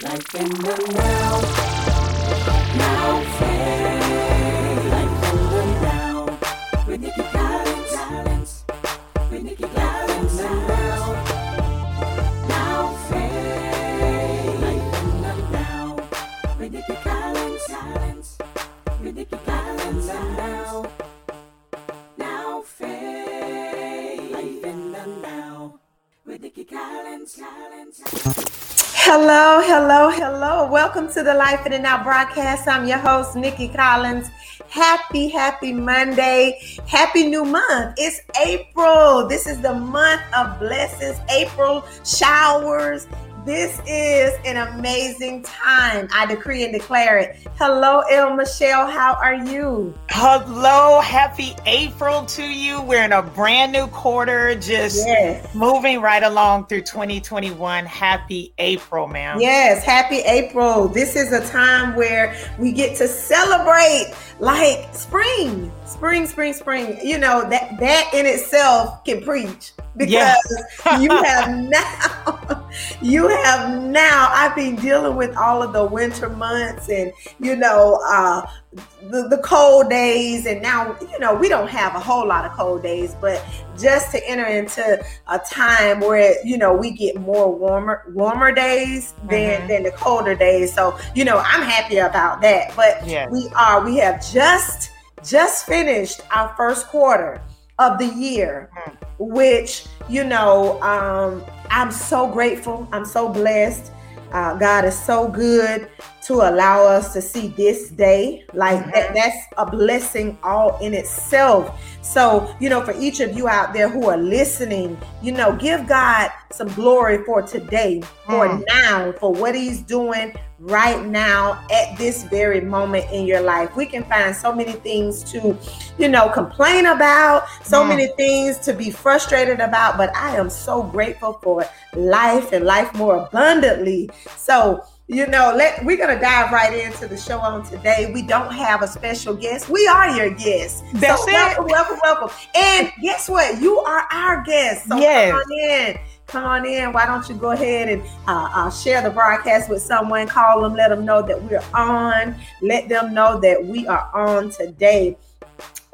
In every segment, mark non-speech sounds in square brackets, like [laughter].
Life in the now. Now phase. Life in the now. With Nikki Collins. With Nikki Collins now. Now phase. Life in the now. With Nikki Collins. With Nikki Collins now. Now phase. Life in the now. With Nikki Collins. Hello, hello, hello. Welcome to the Life in the Now broadcast. I'm your host, Nikki Collins. Happy, happy Monday. Happy new month. It's April. This is the month of blessings, April showers. This is an amazing time. I decree and declare it. Hello, El Michelle. How are you? Hello, happy April to you. We're in a brand new quarter, just Yes. moving right along through 2021. Happy April, ma'am. Yes, happy April. This is a time where we get to celebrate like spring. Spring, spring, spring. You know, that that in itself can preach because Yeah. you have [laughs] now you have now I've been dealing with all of the winter months and you know uh the, the cold days and now you know we don't have a whole lot of cold days but just to enter into a time where you know we get more warmer warmer days than Mhm. than the colder days so you know i'm happy about that but Yes. we are we have just just finished our first quarter of the year Mhm. which you know um i'm so grateful. I'm so blessed. Uh, god is so good to allow us to see this day. Like that, that's a blessing all in itself. So you know for each of you out there who are listening you know give god some glory for today for Mm. now for what he's doing right now at this very moment in your life. We can find so many things to you know complain about so Mm. many things to be frustrated about but i am so grateful for life and life more abundantly. So you know let we're gonna dive right into the show on today. We don't have a special guest. We are your guests. That's so it. welcome welcome welcome. And guess what? You are our guest. So Yes. come on in. Come on in. Why don't you go ahead and uh, uh, share the broadcast with someone? Call them. Let them know that we're on. Let them know that we are on today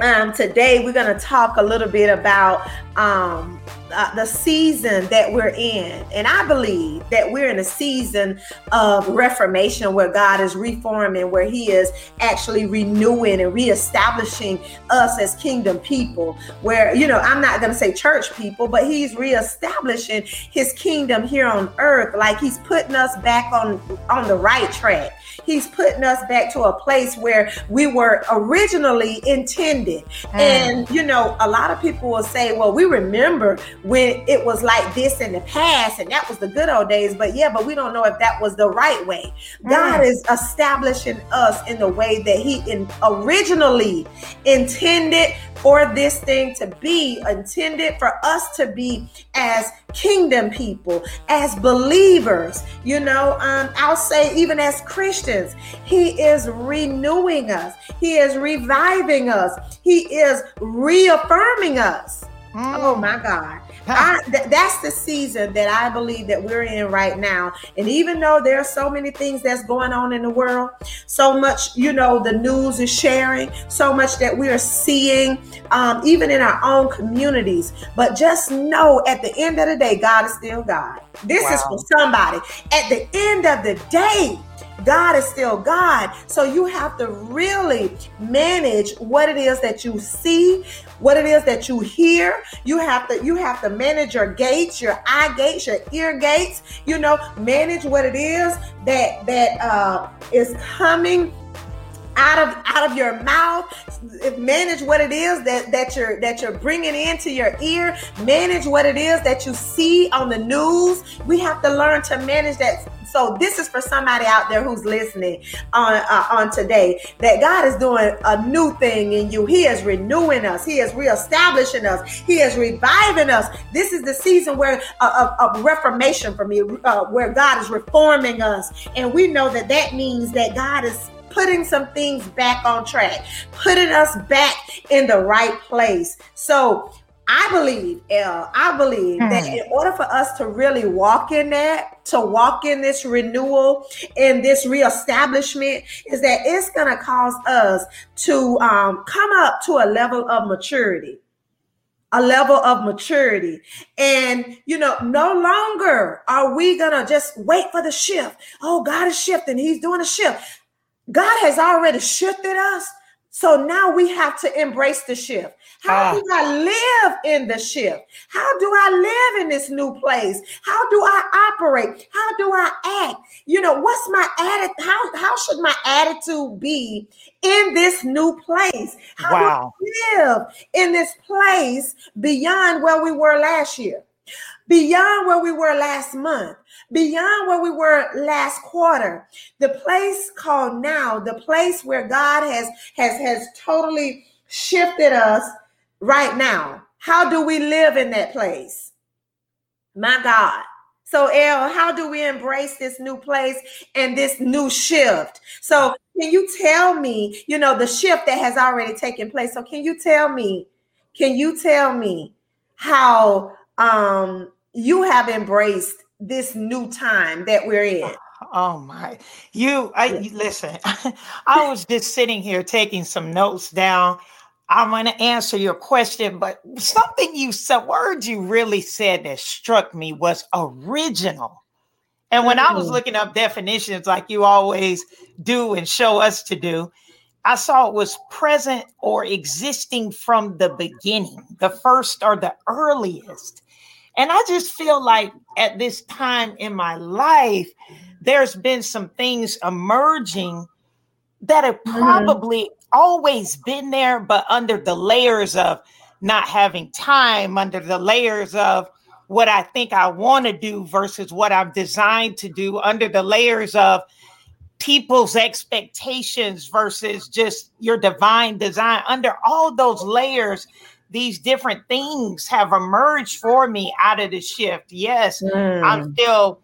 um, today we're going to talk a little bit about um, uh, the season that we're in. And i believe that we're in a season of reformation where god is reforming where he is actually renewing and reestablishing us as kingdom people. Where you know i'm not going to say church people but he's reestablishing his kingdom here on earth. Like he's putting us back on on the right track. He's putting us back to a place where we were originally intended Mm. and you know a lot of people will say well we remember when it was like this in the past and that was the good old days but yeah but we don't know if that was the right way god Mm. is establishing us in the way that he in, originally intended for this thing to be intended for us to be as kingdom people as believers. You know um, i'll say even as christians he is renewing us. He is reviving us. He is reaffirming us. Mm. oh my god I, th- that's the season that I believe that we're in right now. And even though there are so many things that's going on in the world, so much, you know, the news is sharing, so much that we are seeing, um, even in our own communities. But just know at the end of the day, God is still God. This is for somebody. At the end of the day, God is still God. So you have to really manage what it is that you see, what it is that you hear. You have to you have to manage your gates, your eye gates, your ear gates. You know, manage what it is that that uh, is coming out of out of your mouth manage what it is that that you're that you're bringing into your ear manage what it is that you see on the news we have to learn to manage that so this is for somebody out there who's listening on uh, on today that God is doing a new thing in you. He is renewing us. He is reestablishing us. He is reviving us. This is the season where uh, of, of reformation for me, uh, where God is reforming us, and we know that that means that God is putting some things back on track, putting us back in the right place. So I believe, El, I believe that Hmm. in order for us to really walk in that, to walk in this renewal and this reestablishment is that it's going to cause us to um, come up to a level of maturity a level of maturity. And, you know, no longer are we going to just wait for the shift. Oh, God is shifting. He's doing a shift. God has already shifted us. So now we have to embrace the shift. How Ah. do I live in the shift? How do I live in this new place? How do I operate? How do I act? You know, what's my attitude? How, how should my attitude be in this new place? How Wow. do I live in this place beyond where we were last year? Beyond where we were last month, beyond where we were last quarter, the place called now, the place where God has has has totally shifted us right now. How do we live in that place? My God. So, El, how do we embrace this new place and this new shift? So, can you tell me, you know, the shift that has already taken place? So, can you tell me, can you tell me how um you have embraced this new time that we're in? Oh my. You I Yeah. listen. [laughs] I was just sitting here taking some notes down. I'm going to answer your question, but something you said, words you really said that struck me was original. And when I was Mm. looking up definitions like you always do and show us to do, I saw it was present or existing from the beginning, the first or the earliest. And I just feel like at this time in my life, there's been some things emerging that have Mhm. probably always been there, but under the layers of not having time, under the layers of what I think I want to do versus what I'm designed to do, under the layers of people's expectations versus just your divine design. Under all those layers, these different things have emerged for me out of the shift. Yes, I'm Mm. still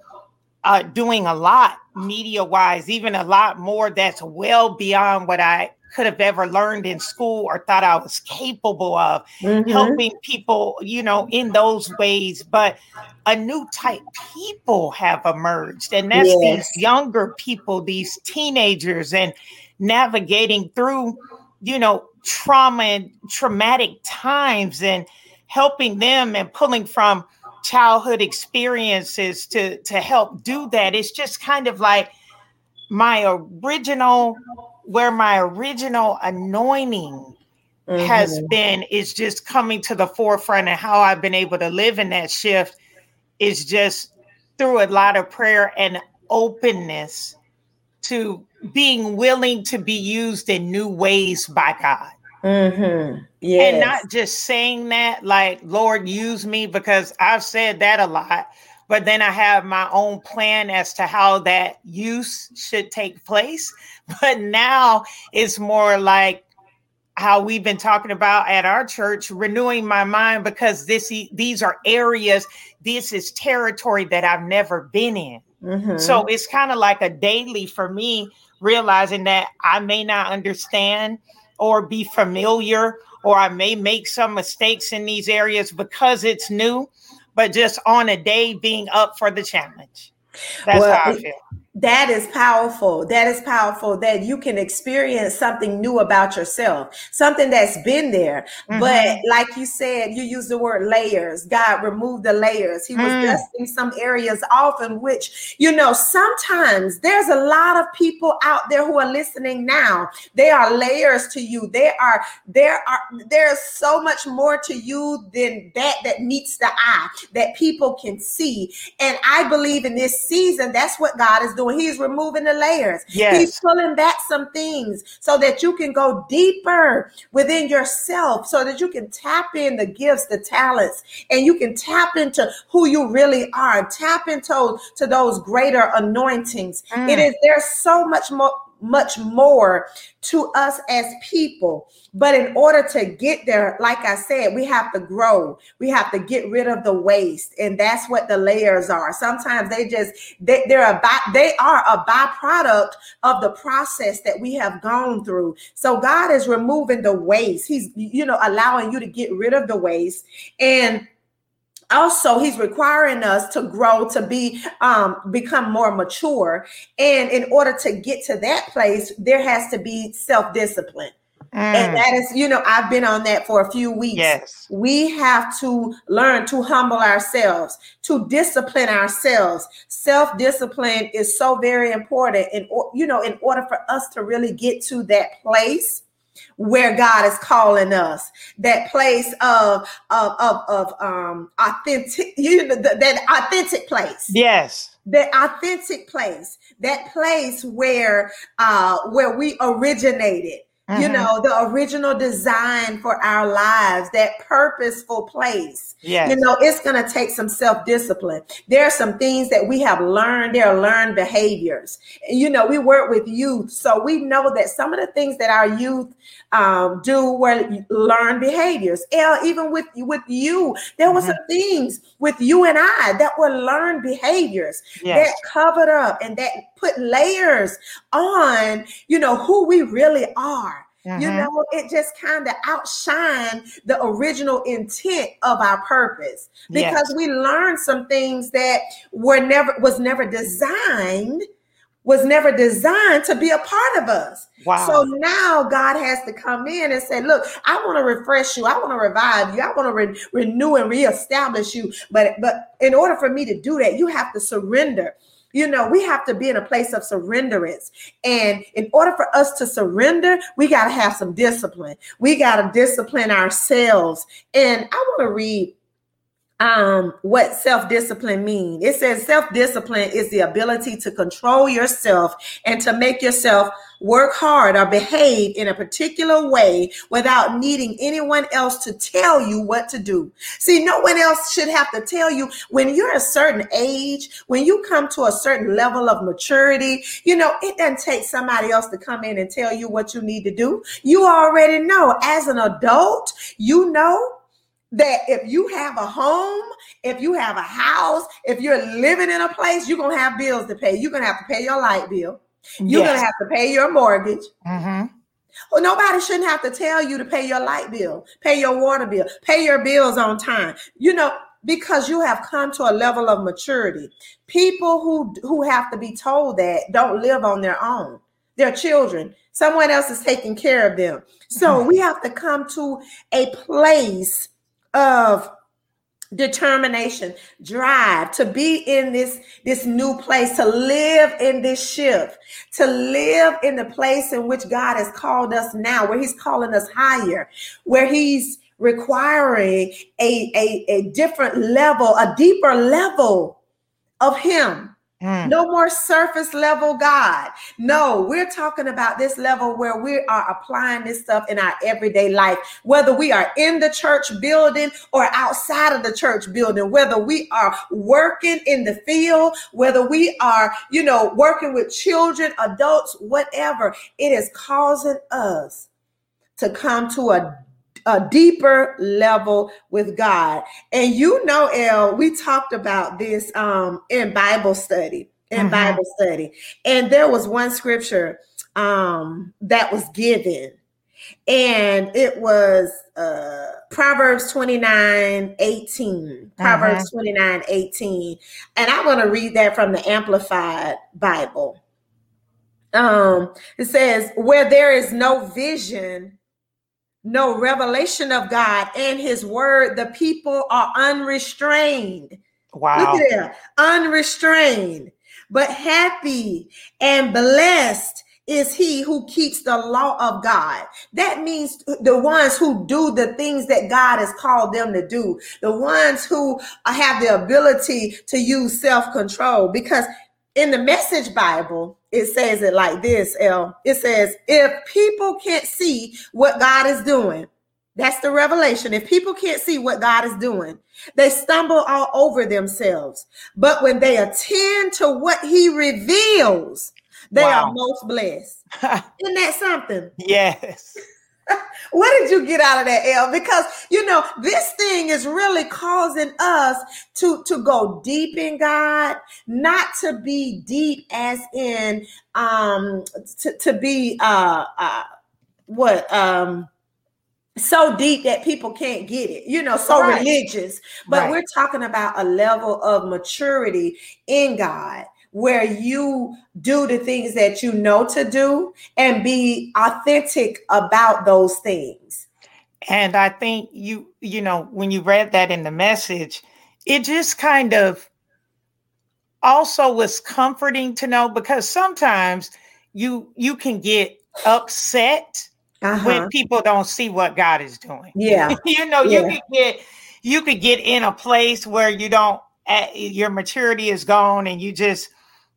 uh, doing a lot media wise, even a lot more that's well beyond what I could have ever learned in school or thought I was capable of Mhm. helping people, you know, in those ways. But a new type people have emerged, and that's these younger people, these teenagers, and navigating through, you know, trauma and traumatic times and helping them and pulling from childhood experiences to to help do that it's just kind of like my original where my original anointing has Mhm. been is just coming to the forefront and how I've been able to live in that shift is just through a lot of prayer and openness to being willing to be used in new ways by God. Mhm. Yes. And not just saying that, like, Lord, use me, because I've said that a lot. But then I have my own plan as to how that use should take place. [laughs] But now it's more like how we've been talking about at our church, renewing my mind because this these are areas, this is territory that I've never been in. Mhm. So it's kind of like a daily for me, realizing that I may not understand or be familiar, or I may make some mistakes in these areas because it's new, but just on a day being up for the challenge. That's Well, how I feel. That is powerful. That is powerful that you can experience something new about yourself, something that's been there. But Mhm. like you said, you use the word layers. God removed the layers. He was Mm. dusting some areas off in which, you know, sometimes there's a lot of people out there who are listening now. They are layers to you. They are there are there's so much more to you than that that meets the eye that people can see. And I believe in this season, that's what God is doing. He's removing the layers. He's pulling back some things so that you can go deeper within yourself, so that you can tap in the gifts, the talents, and you can tap into who you really are. Tap into to those greater anointings. It Mm. is there's so much more much more to us as people. But in order to get there, like I said, we have to grow. We have to get rid of the waste. And that's what the layers are. Sometimes they just they, they're a by, they are a byproduct of the process that we have gone through. So God is removing the waste. He's you know allowing you to get rid of the waste and also he's requiring us to grow to be um become more mature. And in order to get to that place there has to be self-discipline. And Mm, that is you know i've been on that for a few weeks. Yes. we have to learn to humble ourselves to discipline ourselves. Self-discipline is so very important and you know in order for us to really get to that place where god is calling us. That place of of of, of um authentic you know th- that authentic place. Yes. the authentic place. That place where uh where we originated you Mhm. know the original design for our lives that purposeful place Yes. you know it's going to take some self-discipline there are some things that we have learned there are learned behaviors you know we work with youth so we know that some of the things that our youth um, do were learned behaviors El, even with with you there were Mhm. some things with you and i that were learned behaviors yes. that covered up and that put layers on you know who we really are you Mhm. know it just kind of outshine the original intent of our purpose because Yes. we learned some things that were never was never designed was never designed to be a part of us Wow. so now God has to come in and say, Look, I want to refresh you. I want to revive you. I want to re- renew and reestablish you. But but in order for me to do that, you have to surrender. You know, we have to be in a place of surrenderance. And in order for us to surrender, we got to have some discipline. We got to discipline ourselves. And I want to read um what self-discipline mean. It says self-discipline is the ability to control yourself and to make yourself work hard or behave in a particular way without needing anyone else to tell you what to do. See no one else should have to tell you when you're a certain age when you come to a certain level of maturity you know it doesn't take somebody else to come in and tell you what you need to do. You already know. As an adult you know that if you have a home, if you have a house, if you're living in a place, you're gonna have bills to pay. You're gonna have to pay your light bill. You're yes. gonna have to pay your mortgage. hmm Well, nobody shouldn't have to tell you to pay your light bill, pay your water bill, pay your bills on time. You know, because you have come to a level of maturity. People who who have to be told that don't live on their own. They're children. Someone else is taking care of them. So we have to come to a place of determination drive to be in this this new place to live in this shift to live in the place in which god has called us now where he's calling us higher where he's requiring a a, a different level a deeper level of him Mm. no more surface level God. No, we're talking about this level where we are applying this stuff in our everyday life, whether we are in the church building or outside of the church building, whether we are working in the field, whether we are, you know, working with children, adults, whatever. It is causing us to come to a a deeper level with God. And you know, El, we talked about this um in Bible study, in Mhm. Bible study. And there was one scripture um that was given, and it was uh Proverbs 29 18. Proverbs 29 18. And I want to read that from the Amplified Bible. Um, it says, Where there is no vision, no revelation of God and his word, the people are unrestrained. Wow. Look there, unrestrained, but happy and blessed is he who keeps the law of God. That means the ones who do the things that God has called them to do, the ones who have the ability to use self control. Because in the message Bible, it says it like this, L. It says, if people can't see what God is doing, that's the revelation. If people can't see what God is doing, they stumble all over themselves. But when they attend to what he reveals, they Wow. are most blessed. [laughs] Isn't that something? yes. [laughs] What did you get out of that, L? Because you know this thing is really causing us to to go deep in God, not to be deep as in um to, to be uh uh what um so deep that people can't get it, you know, so Right. religious. But Right. we're talking about a level of maturity in God where you do the things that you know to do and be authentic about those things. And I think you, you know, when you read that in the message, it just kind of also was comforting to know because sometimes you you can get upset Uh-huh. when people don't see what God is doing. [laughs] Yeah. you know, Yeah. you could get you could get in a place where you don't uh, your maturity is gone and you just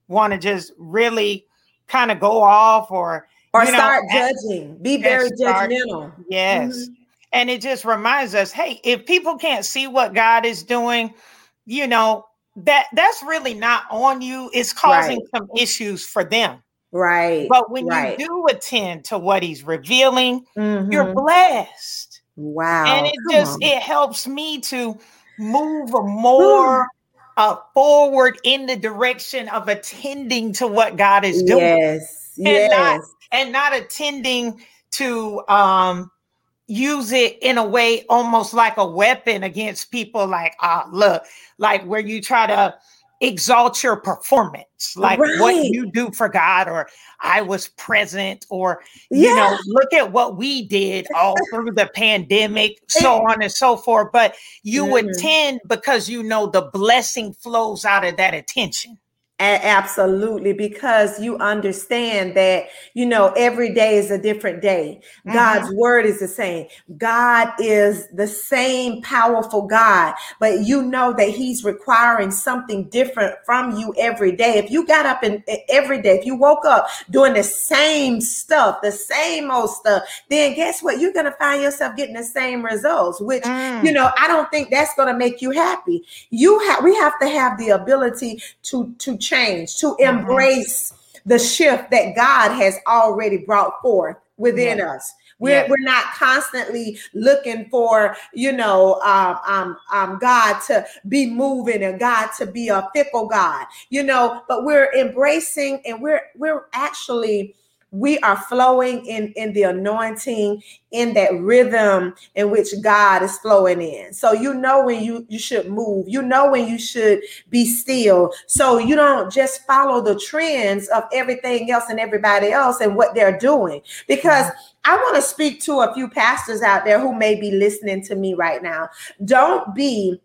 want to just really kind of go off or Or you know, start judging. Be very start- judgmental. Yes. Mhm. And it just reminds us, hey, if people can't see what God is doing, you know, that that's really not on you. It's causing some issues for them. Right. But when right. you do attend to what he's revealing, you're Mhm. blessed. wow. and it come just on. it helps me to move more uh, forward in the direction of attending to what God is doing Yes. And Yes. not- and not attending to um use it in a way almost like a weapon against people like ah look like where you try to exalt your performance like what you do for god or i was present or you yeah. know look at what we did all [laughs] through the pandemic so on and so forth but you Mhm. attend because you know the blessing flows out of that attention absolutely, because you understand that, you know, every day is a different day. Mhm. God's word is the same. God is the same powerful God, but you know that He's requiring something different from you every day. If you got up and every day, if you woke up doing the same stuff, the same old stuff, then guess what? You're going to find yourself getting the same results, which, Mm. you know, I don't think that's going to make you happy. You have, we have to have the ability to, to change, to Mhm. embrace the shift that God has already brought forth within us. We're, Yeah. we're not constantly looking for, you know, um, um, um, God to be moving and God to be a fickle God, you know, but we're embracing and we're we're actually we are flowing in in the anointing in that rhythm in which God is flowing in. So you know when you you should move. You know when you should be still. So you don't just follow the trends of everything else and everybody else and what they're doing. Because I want to speak to a few pastors out there who may be listening to me right now. Don't be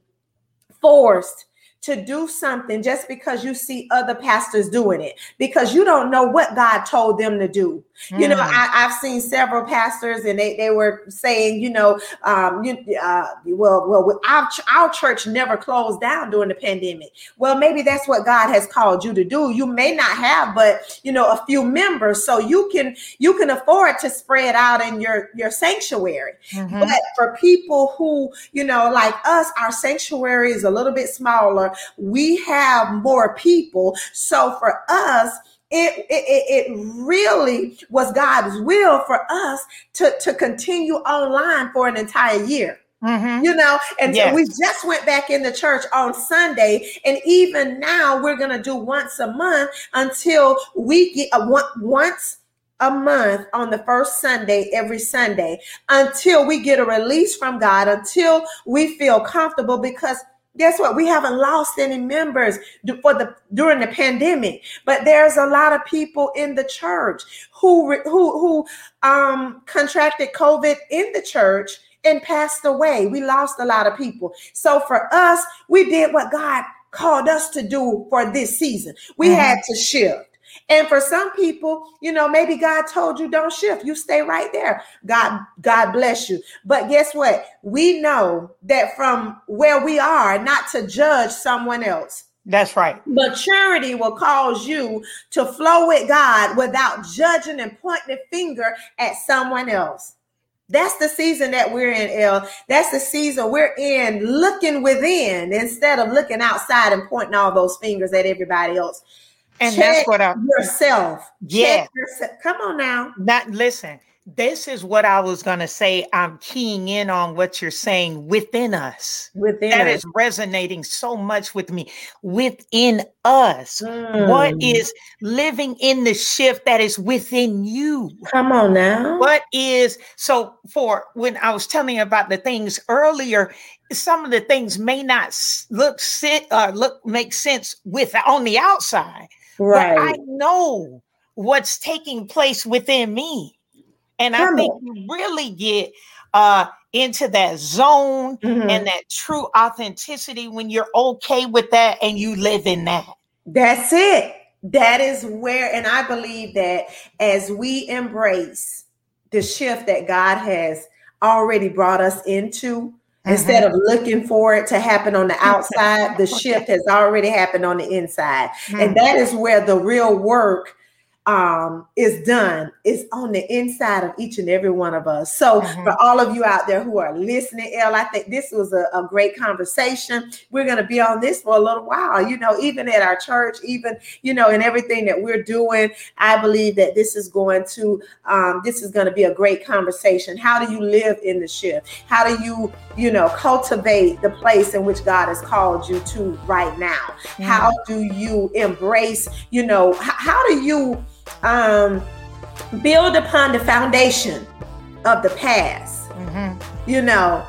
forced to do something just because you see other pastors doing it because you don't know what God told them to do. You know, Mm. I, I've seen several pastors and they, they were saying, you know, um, you, uh, well, well, our, our church never closed down during the pandemic. Well, maybe that's what God has called you to do. You may not have, but you know, a few members, so you can you can afford to spread out in your your sanctuary. Mhm. But for people who, you know, like us, our sanctuary is a little bit smaller. We have more people. So for us, it, it, it really was God's will for us to, to continue online for an entire year Mhm. you know and so we just went back in the church on sunday and even now we're going to do once a month until we get uh, one, once a month on the first sunday every sunday until we get a release from god until we feel comfortable because guess what we haven't lost any members for the during the pandemic but there's a lot of people in the church who who who um contracted covid in the church and passed away. We lost a lot of people. So for us, we did what God called us to do for this season. We Mhm. had to shift. And for some people, you know, maybe God told you don't shift. You stay right there. God God bless you. But guess what? We know that from where we are, not to judge someone else. That's right. Maturity will cause you to flow with God without judging and pointing the finger at someone else. That's the season that we're in, L. That's the season we're in, looking within instead of looking outside and pointing all those fingers at everybody else. And Check that's what I yourself. Yeah. Yourself. Come on now. not listen. this is what I was going to say. I'm keying in on what you're saying within us. Within That us. is resonating so much with me. Within us. What Mm. is living in the shift that is within you? Come on now. What is so for when I was telling you about the things earlier, some of the things may not look sit uh, look make sense with on the outside, but I know what's taking place within me. And I think on. you really get uh into that zone Mhm. and that true authenticity when you're okay with that and you live in that. That's it. That is where, and I believe that as we embrace the shift that God has already brought us into, Mm-hmm. instead of looking for it to happen on the outside, the shift has already happened on the inside. And mm-hmm. that is where the real work um, is done. It's on the inside of each and every one of us. So, Mhm. for all of you out there who are listening, El, I think this was a, a great conversation. We're going to be on this for a little while. You know, even at our church, even you know, in everything that we're doing, I believe that this is going to um, this is going to be a great conversation. How do you live in the shift? How do you you know cultivate the place in which God has called you to right now? How do you embrace? You know, h- how do you um, build upon the foundation of the past? Mhm. you know,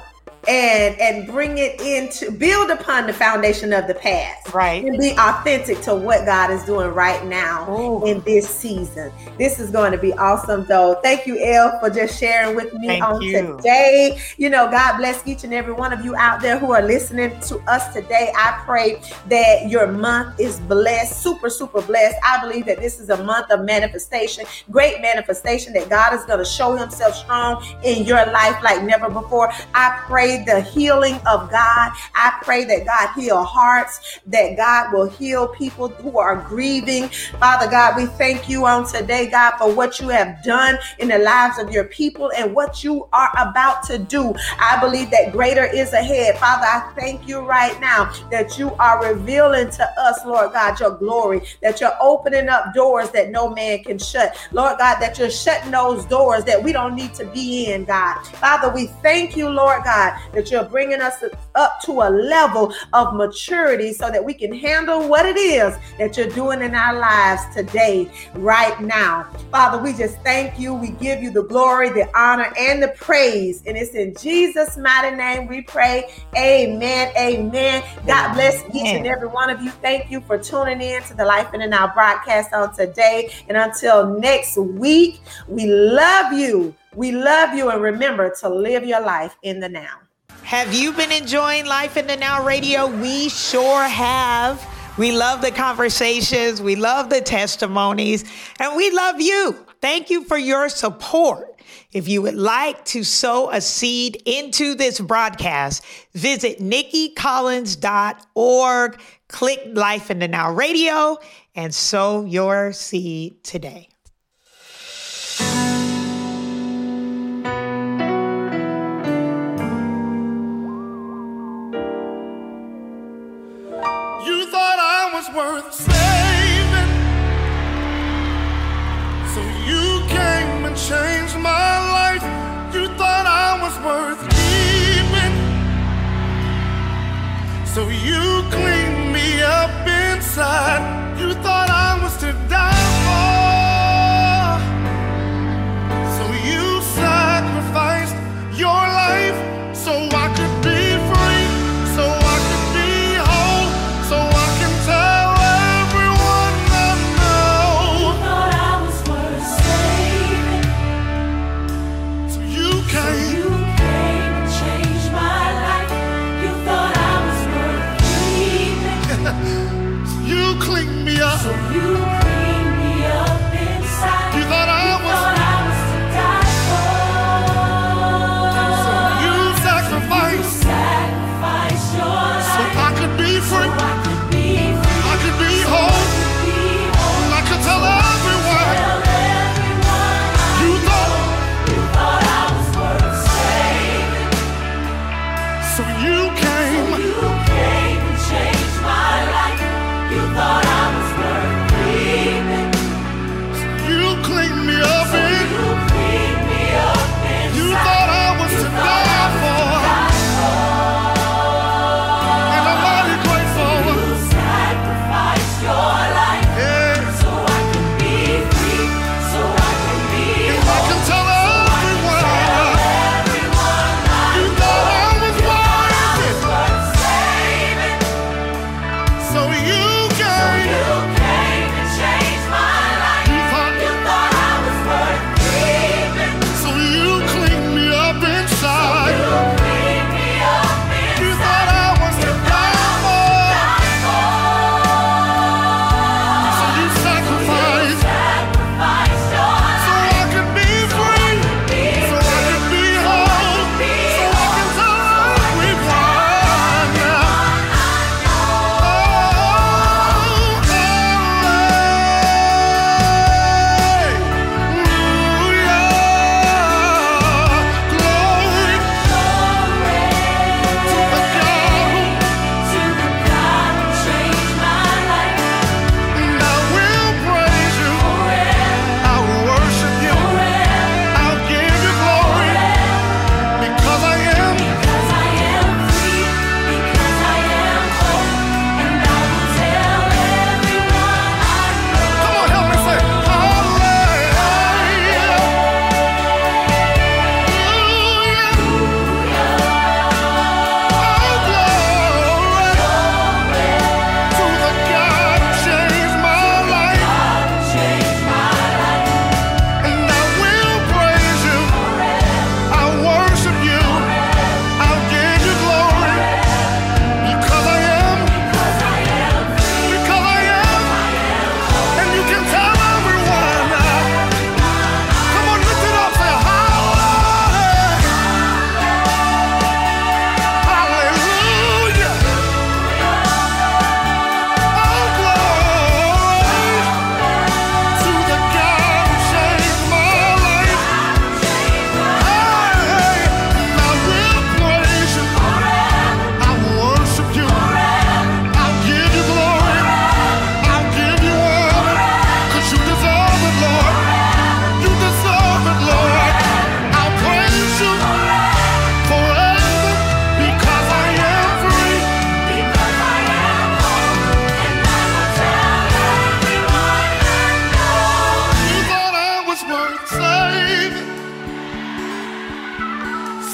and and bring it into build upon the foundation of the past Right. and be authentic to what God is doing right now Ooh. in this season. This is going to be awesome though. Thank you, Elle, for just sharing with me Thank on you. today. You know, God bless each and every one of you out there who are listening to us today. I pray that your month is blessed, super, super blessed. I believe that this is a month of manifestation, great manifestation that God is going to show himself strong in your life like never before. I pray the healing of God. I pray that God heal hearts, that God will heal people who are grieving. Father God, we thank you on today, God, for what you have done in the lives of your people and what you are about to do. I believe that greater is ahead. Father, I thank you right now that you are revealing to us, Lord God, your glory, that you're opening up doors that no man can shut. Lord God, that you're shutting those doors that we don't need to be in, God. Father, we thank you, Lord God, that you're bringing us up to a level of maturity so that we can handle what it is that you're doing in our lives today, right now. Father, we just thank you. We give you the glory, the honor, and the praise. And it's in Jesus' mighty name we pray. Amen. Amen. God bless each and every one of you. Thank you for tuning in to the Life in and Now broadcast on today. And until next week, we love you. We love you. And remember to live your life in the now. Have you been enjoying Life in the Now Radio? We sure have. We love the conversations, we love the testimonies, and we love you. Thank you for your support. If you would like to sow a seed into this broadcast, visit nikkicollins.org, click Life in the Now Radio, and sow your seed today. So you clean me up inside.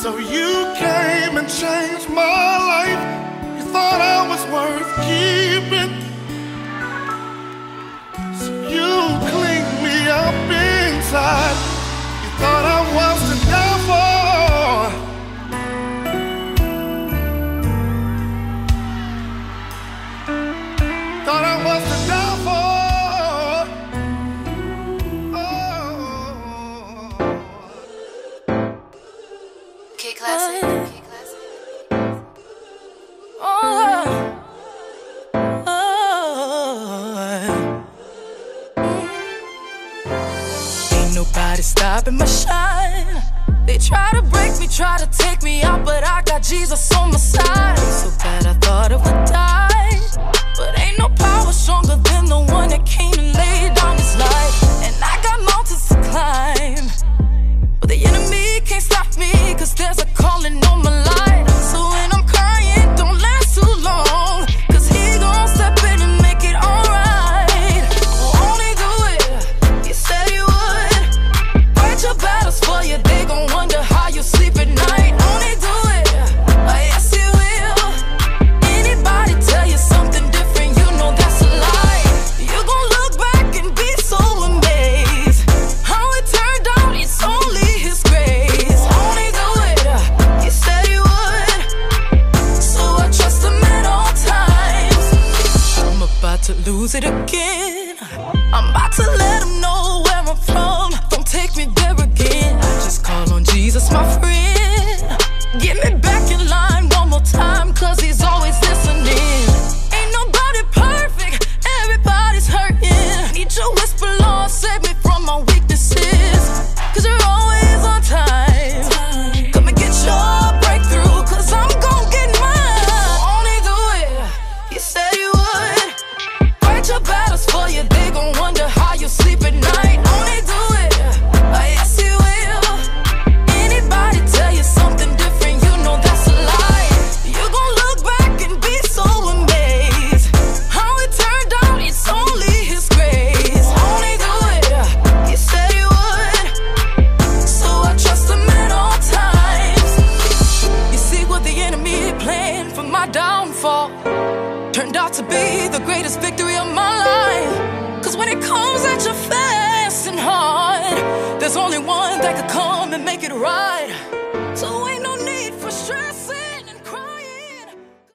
So you came and changed my life. You thought I was worth keeping. So you cleaned me up inside. stopping my shine. They try to break me, try to take me out, but I got Jesus on my side. So bad I thought I would die. But ain't no power stronger than the one that came and laid down his life.